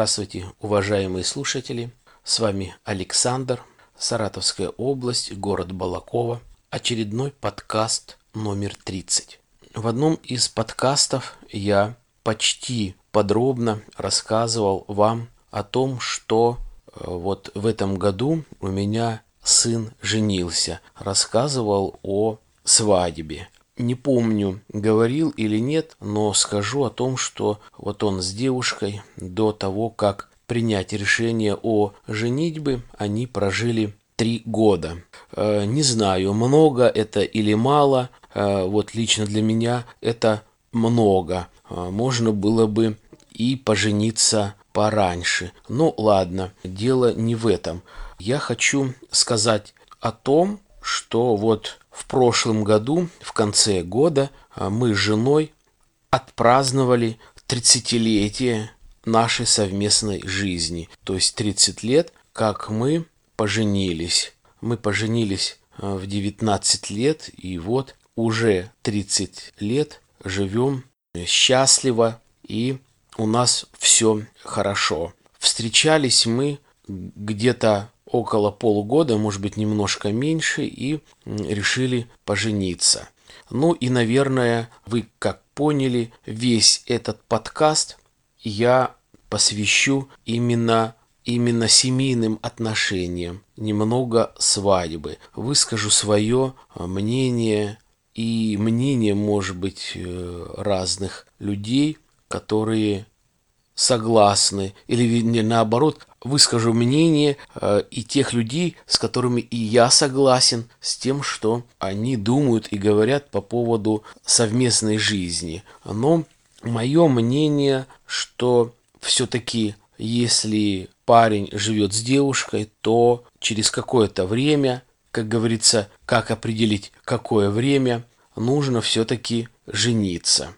Здравствуйте, уважаемые слушатели. С вами Александр, Саратовская область, город Балакова. Очередной подкаст номер 30. В одном из подкастов я почти подробно рассказывал вам о том, что э, вот в этом году у меня сын женился. Рассказывал о свадьбе. Не помню, говорил или нет, но скажу о том, что вот он с девушкой до того, как принять решение о женитьбе, они прожили три года. Э, не знаю, много это или мало. Э, вот лично для меня это много. Э, можно было бы и пожениться пораньше. Ну ладно, дело не в этом. Я хочу сказать о том, что вот в прошлом году, в конце года, а, мы с женой отпраздновали 30-летие нашей совместной жизни. То есть 30 лет, как мы поженились. Мы поженились а, в 19 лет, и вот уже 30 лет живем счастливо, и у нас все хорошо. Встречались мы где-то около полугода, может быть, немножко меньше, и решили пожениться. Ну и, наверное, вы как поняли, весь этот подкаст я посвящу именно именно семейным отношениям, немного свадьбы. Выскажу свое мнение и мнение, может быть, э, разных людей, которые согласны, или наоборот, выскажу мнение э, и тех людей, с которыми и я согласен, с тем, что они думают и говорят по поводу совместной жизни. Но мое мнение, что все-таки если парень живет с девушкой, то через какое-то время, как говорится, как определить какое время, нужно все-таки жениться.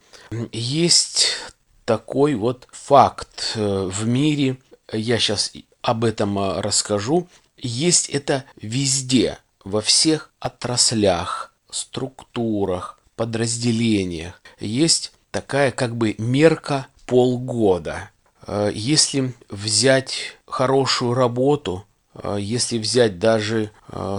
Есть такой вот факт э, в мире, я сейчас об этом э, расскажу, есть это везде, во всех отраслях, структурах, подразделениях. Есть такая как бы мерка полгода. Э, если взять хорошую работу, если взять даже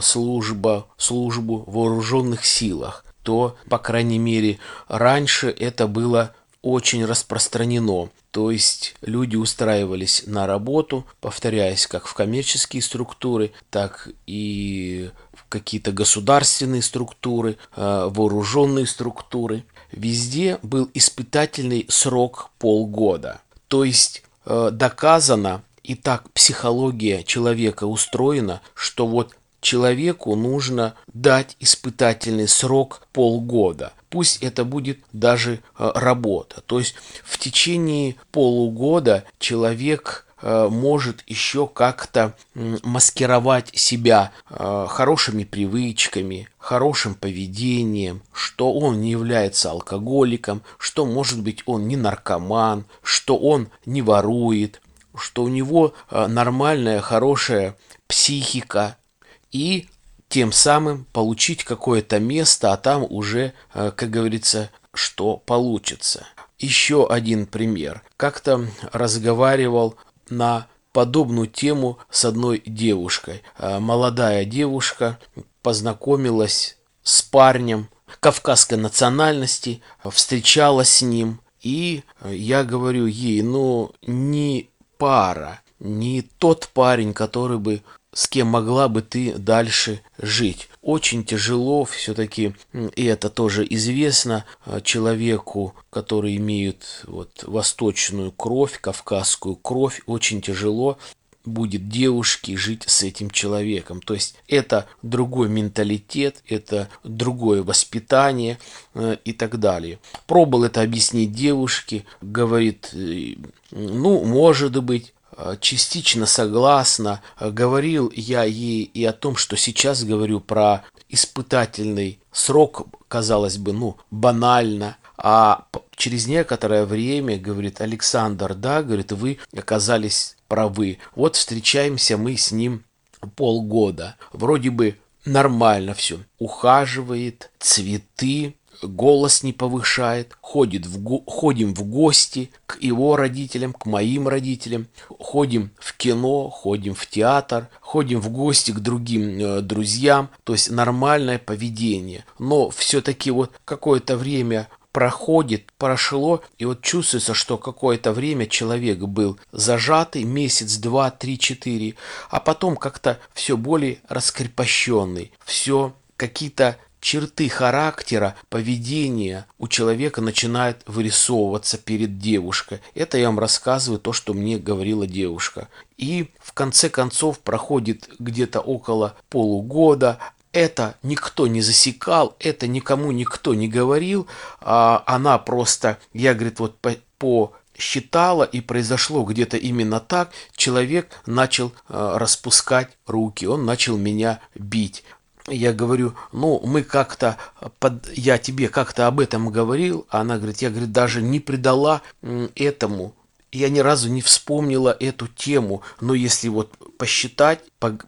служба, службу в вооруженных силах, то, по крайней мере, раньше это было очень распространено. То есть люди устраивались на работу, повторяясь, как в коммерческие структуры, так и в какие-то государственные структуры, э, вооруженные структуры. Везде был испытательный срок полгода. То есть э, доказано, и так психология человека устроена, что вот человеку нужно дать испытательный срок полгода. Пусть это будет даже э, работа. То есть в течение полугода человек э, может еще как-то маскировать себя э, хорошими привычками, хорошим поведением, что он не является алкоголиком, что, может быть, он не наркоман, что он не ворует, что у него нормальная, хорошая психика, и тем самым получить какое-то место, а там уже, э, как говорится, что получится. Еще один пример. Как-то разговаривал на подобную тему с одной девушкой. Э, молодая девушка познакомилась с парнем кавказской национальности, встречалась с ним, и я говорю ей, ну, не пара, не тот парень, который бы с кем могла бы ты дальше жить. Очень тяжело все-таки, и это тоже известно, а, человеку, который имеет вот, восточную кровь, кавказскую кровь, очень тяжело будет девушке жить с этим человеком. То есть это другой менталитет, это другое воспитание э, и так далее. Пробовал это объяснить девушке, говорит, э, ну, может быть, Э, частично согласна. Э, говорил я ей и о том, что сейчас говорю про испытательный срок, казалось бы, ну, банально. А через некоторое время, говорит Александр, да, говорит, вы оказались правы. Вот встречаемся мы с ним полгода. Вроде бы нормально все. Ухаживает, цветы, голос не повышает, ходит в го- ходим в гости к его родителям, к моим родителям, ходим в кино, ходим в театр, ходим в гости к другим э, друзьям, то есть нормальное поведение. Но все-таки вот какое-то время проходит, прошло, и вот чувствуется, что какое-то время человек был зажатый, месяц, два, три, четыре, а потом как-то все более раскрепощенный, все какие-то черты характера, поведения у человека начинают вырисовываться перед девушкой. Это я вам рассказываю то, что мне говорила девушка. И в конце концов проходит где-то около полугода, это никто не засекал, это никому никто не говорил, а она просто, я, говорит, вот по, по считала и произошло где-то именно так, человек начал э, распускать руки, он начал меня бить я говорю, ну, мы как-то, под... я тебе как-то об этом говорил, а она говорит, я, говорит, даже не придала этому, я ни разу не вспомнила эту тему, но если вот посчитать,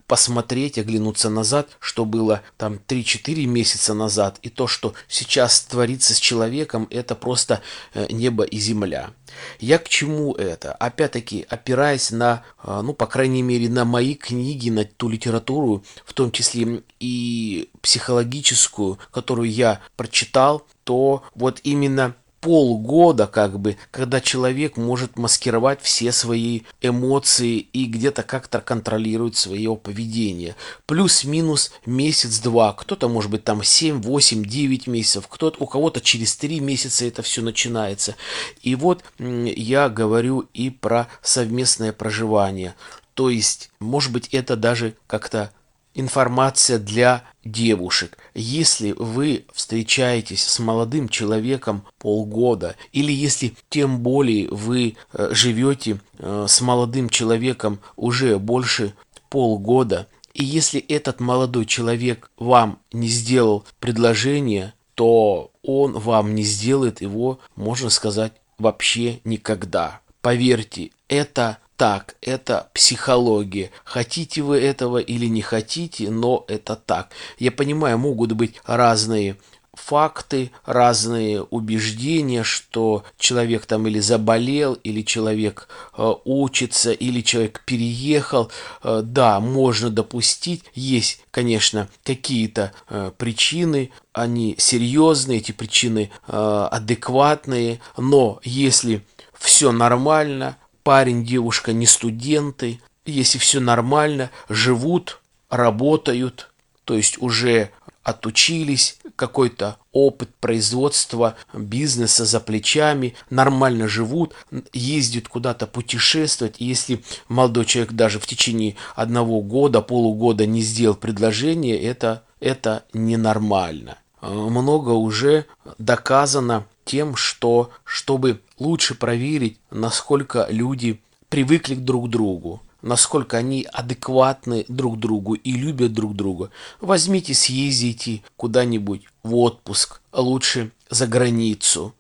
посмотреть, оглянуться назад, что было там 3-4 месяца назад, и то, что сейчас творится с человеком, это просто э, небо и земля. Я к чему это? Опять-таки, опираясь на, э, ну, по крайней мере, на мои книги, на ту литературу, в том числе и психологическую, которую я прочитал, то вот именно полгода, как бы, когда человек может маскировать все свои эмоции и где-то как-то контролирует свое поведение. Плюс-минус месяц-два, кто-то может быть там 7, 8, 9 месяцев, кто-то, у кого-то через 3 месяца это все начинается. И вот я говорю и про совместное проживание. То есть, может быть, это даже как-то информация для девушек. Если вы встречаетесь с молодым человеком полгода, или если тем более вы э, живете э, с молодым человеком уже больше полгода, и если этот молодой человек вам не сделал предложение, то он вам не сделает его, можно сказать, вообще никогда. Поверьте, это так, это психология. Хотите вы этого или не хотите, но это так. Я понимаю, могут быть разные факты, разные убеждения, что человек там или заболел, или человек э, учится, или человек переехал. Э, да, можно допустить. Есть, конечно, какие-то э, причины, они серьезные, эти причины э, адекватные, но если все нормально, парень, девушка не студенты, если все нормально, живут, работают, то есть уже отучились, какой-то опыт производства, бизнеса за плечами, нормально живут, ездят куда-то путешествовать. Если молодой человек даже в течение одного года, полугода не сделал предложение, это, это ненормально. Много уже доказано тем, что чтобы лучше проверить, насколько люди привыкли друг к другу, насколько они адекватны друг другу и любят друг друга. Возьмите, съездите куда-нибудь в отпуск, лучше за границу.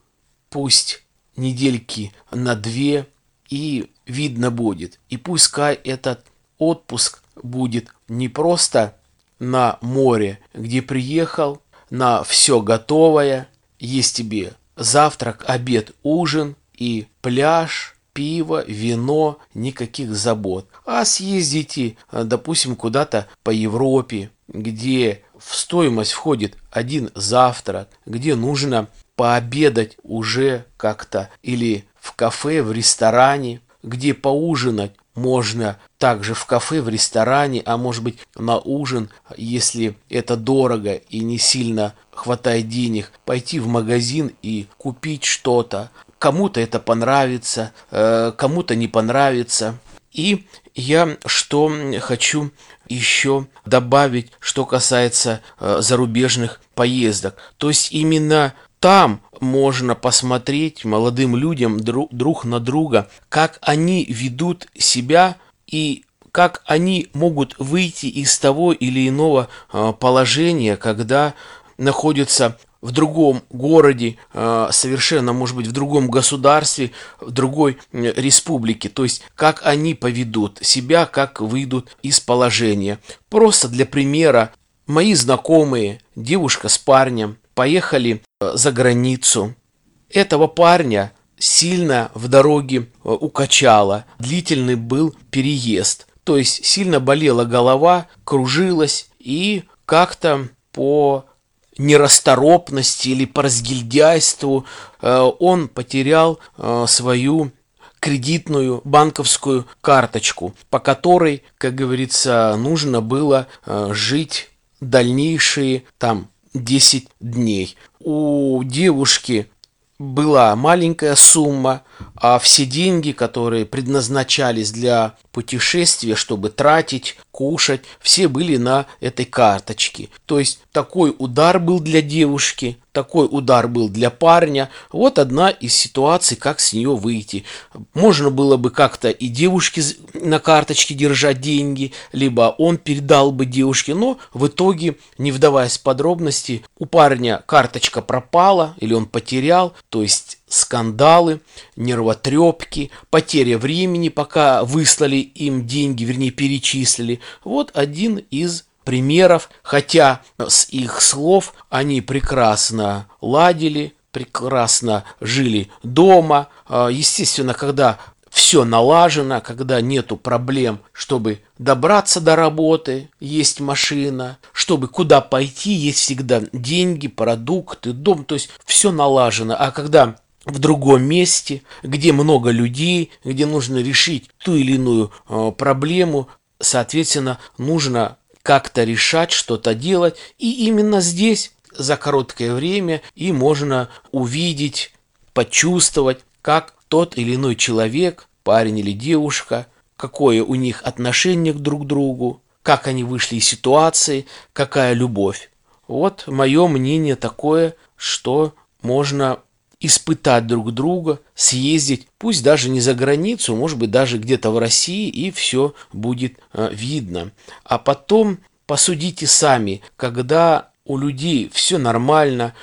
Пусть недельки на две и видно будет. И пускай этот отпуск будет не просто на море, где приехал, на все готовое, есть тебе завтрак, обед, ужин и пляж, пиво, вино, никаких забот. А съездите, допустим, куда-то по Европе, где в стоимость входит один завтрак, где нужно пообедать уже как-то или в кафе, в ресторане, где поужинать можно также в кафе, в ресторане, а может быть на ужин, если это дорого и не сильно хватает денег, пойти в магазин и купить что-то. Кому-то это понравится, э, кому-то не понравится. И я что хочу еще добавить, что касается э, зарубежных поездок. То есть именно там можно посмотреть молодым людям друг, друг на друга, как они ведут себя и как они могут выйти из того или иного э, положения, когда находятся в другом городе, э, совершенно, может быть, в другом государстве, в другой республике. То есть, как они поведут себя, как выйдут из положения. Просто для примера, мои знакомые, девушка с парнем, поехали э, за границу. Этого парня сильно в дороге э, укачало. Длительный был переезд. То есть сильно болела голова, кружилась и как-то по нерасторопности или по разгильдяйству э, он потерял свою кредитную банковскую карточку, по которой, как говорится, нужно было жить дальнейшие там 10 дней. У девушки была маленькая сумма, а все деньги, которые предназначались для путешествия, чтобы тратить, кушать, все были на этой карточке. То есть такой удар был для девушки, такой удар был для парня. Вот одна из ситуаций, как с нее выйти. Можно было бы как-то и девушке на карточке держать деньги, либо он передал бы девушке, но в итоге, не вдаваясь в подробности, у парня карточка пропала или он потерял, то есть скандалы, нервотрепки, потеря времени, пока выслали им деньги, вернее перечислили. Вот один из примеров, хотя с их слов они прекрасно ладили, прекрасно жили дома. А, естественно, когда все налажено, когда нету проблем, чтобы добраться до работы, есть машина, чтобы куда пойти, есть всегда деньги, продукты, дом, то есть все налажено. А когда в другом месте, где много людей, где нужно решить ту или иную э, проблему, соответственно, нужно как-то решать, что-то делать. И именно здесь за короткое время и можно увидеть, почувствовать, как тот или иной человек, парень или девушка, какое у них отношение друг к другу, как они вышли из ситуации, какая любовь. Вот мое мнение такое, что можно испытать друг друга, съездить, пусть даже не за границу, может быть даже где-то в России, и все будет э, видно. А потом посудите сами, когда у людей все нормально,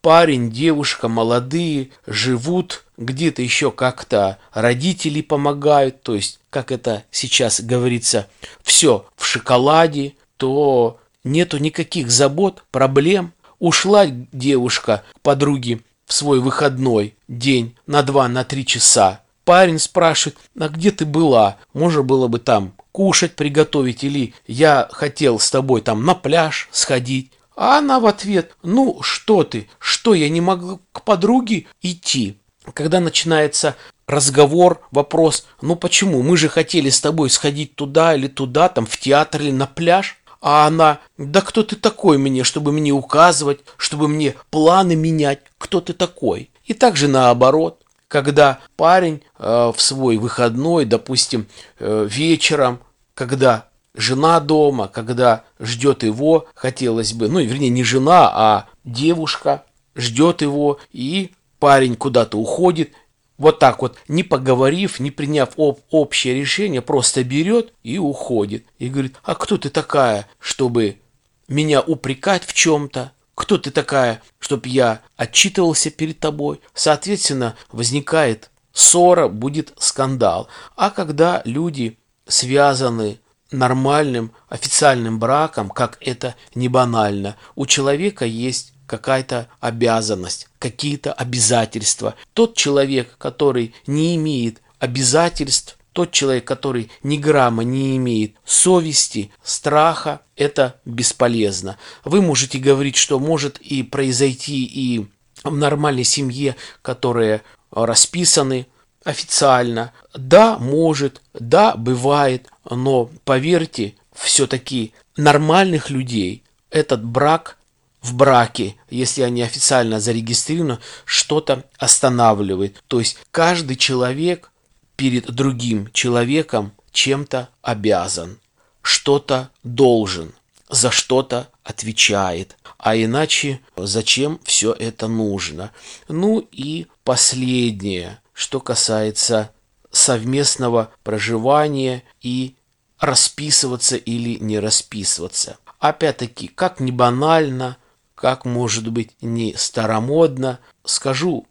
парень, девушка, молодые, живут, где-то еще как-то родители помогают, то есть, как это сейчас говорится, все в шоколаде, то нету никаких забот, проблем. Ушла девушка к подруге в свой выходной день на два, на три часа. Парень спрашивает, а где ты была? Можно было бы там кушать приготовить или я хотел с тобой там на пляж сходить. А она в ответ, ну что ты, что я не могу к подруге идти? Когда начинается разговор, вопрос, ну почему, мы же хотели с тобой сходить туда или туда, там в театр или на пляж. А она, да кто ты такой мне, чтобы мне указывать, чтобы мне планы менять, кто ты такой? И также наоборот, когда парень э, в свой выходной, допустим, э, вечером, когда жена дома, когда ждет его, хотелось бы, ну, вернее, не жена, а девушка ждет его, и парень куда-то уходит, вот так вот, не поговорив, не приняв об общее решение, просто берет и уходит. И говорит, а кто ты такая, чтобы меня упрекать в чем-то? Кто ты такая, чтобы я отчитывался перед тобой? Соответственно, возникает ссора, будет скандал. А когда люди связаны нормальным официальным браком, как это не банально, у человека есть какая-то обязанность, какие-то обязательства. Тот человек, который не имеет обязательств, тот человек, который ни грамма не имеет совести, страха, это бесполезно. Вы можете говорить, что может и произойти и в нормальной семье, которые расписаны официально. Да, может, да, бывает, но поверьте, все-таки нормальных людей этот брак в браке, если они официально зарегистрированы, что-то останавливает. То есть каждый человек перед другим человеком чем-то обязан, что-то должен, за что-то отвечает. А иначе зачем все это нужно? Ну и последнее, что касается совместного проживания и расписываться или не расписываться. Опять-таки, как не банально, как может быть не старомодно, скажу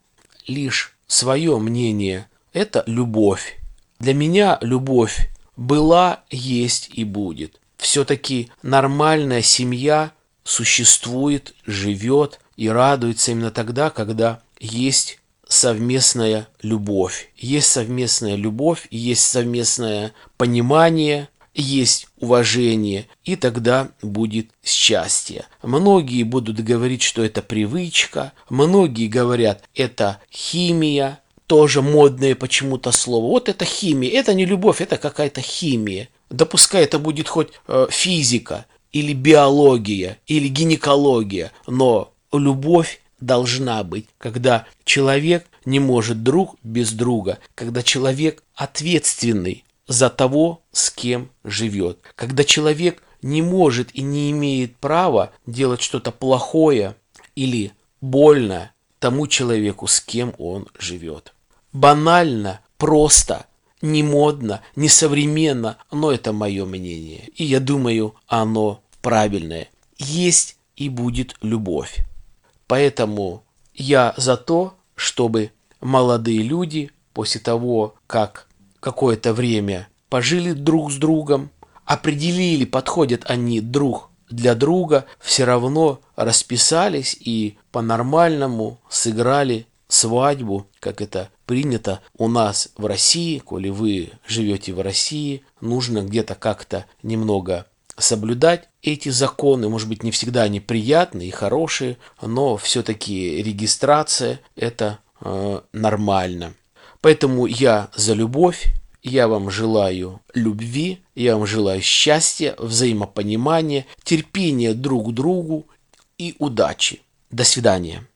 лишь свое мнение. Это любовь. Для меня любовь была, есть и будет. Все-таки нормальная семья существует, живет, и радуется именно тогда, когда есть совместная любовь. Есть совместная любовь, есть совместное понимание, есть уважение, и тогда будет счастье. Многие будут говорить, что это привычка, многие говорят, это химия, тоже модное почему-то слово. Вот это химия, это не любовь, это какая-то химия. Да это будет хоть э, физика, или биология, или гинекология, но любовь должна быть, когда человек не может друг без друга, когда человек ответственный за того, с кем живет, когда человек не может и не имеет права делать что-то плохое или больно тому человеку, с кем он живет. Банально, просто, не модно, не современно, но это мое мнение. И я думаю, оно правильное. Есть и будет любовь. Поэтому я за то, чтобы молодые люди после того, как какое-то время пожили друг с другом, определили, подходят они друг для друга, все равно расписались и по-нормальному сыграли свадьбу, как это принято у нас в России, коли вы живете в России, нужно где-то как-то немного соблюдать эти законы. Может быть, не всегда они приятные и хорошие, но все-таки регистрация – это э, нормально. Поэтому я за любовь, я вам желаю любви, я вам желаю счастья, взаимопонимания, терпения друг к другу и удачи. До свидания.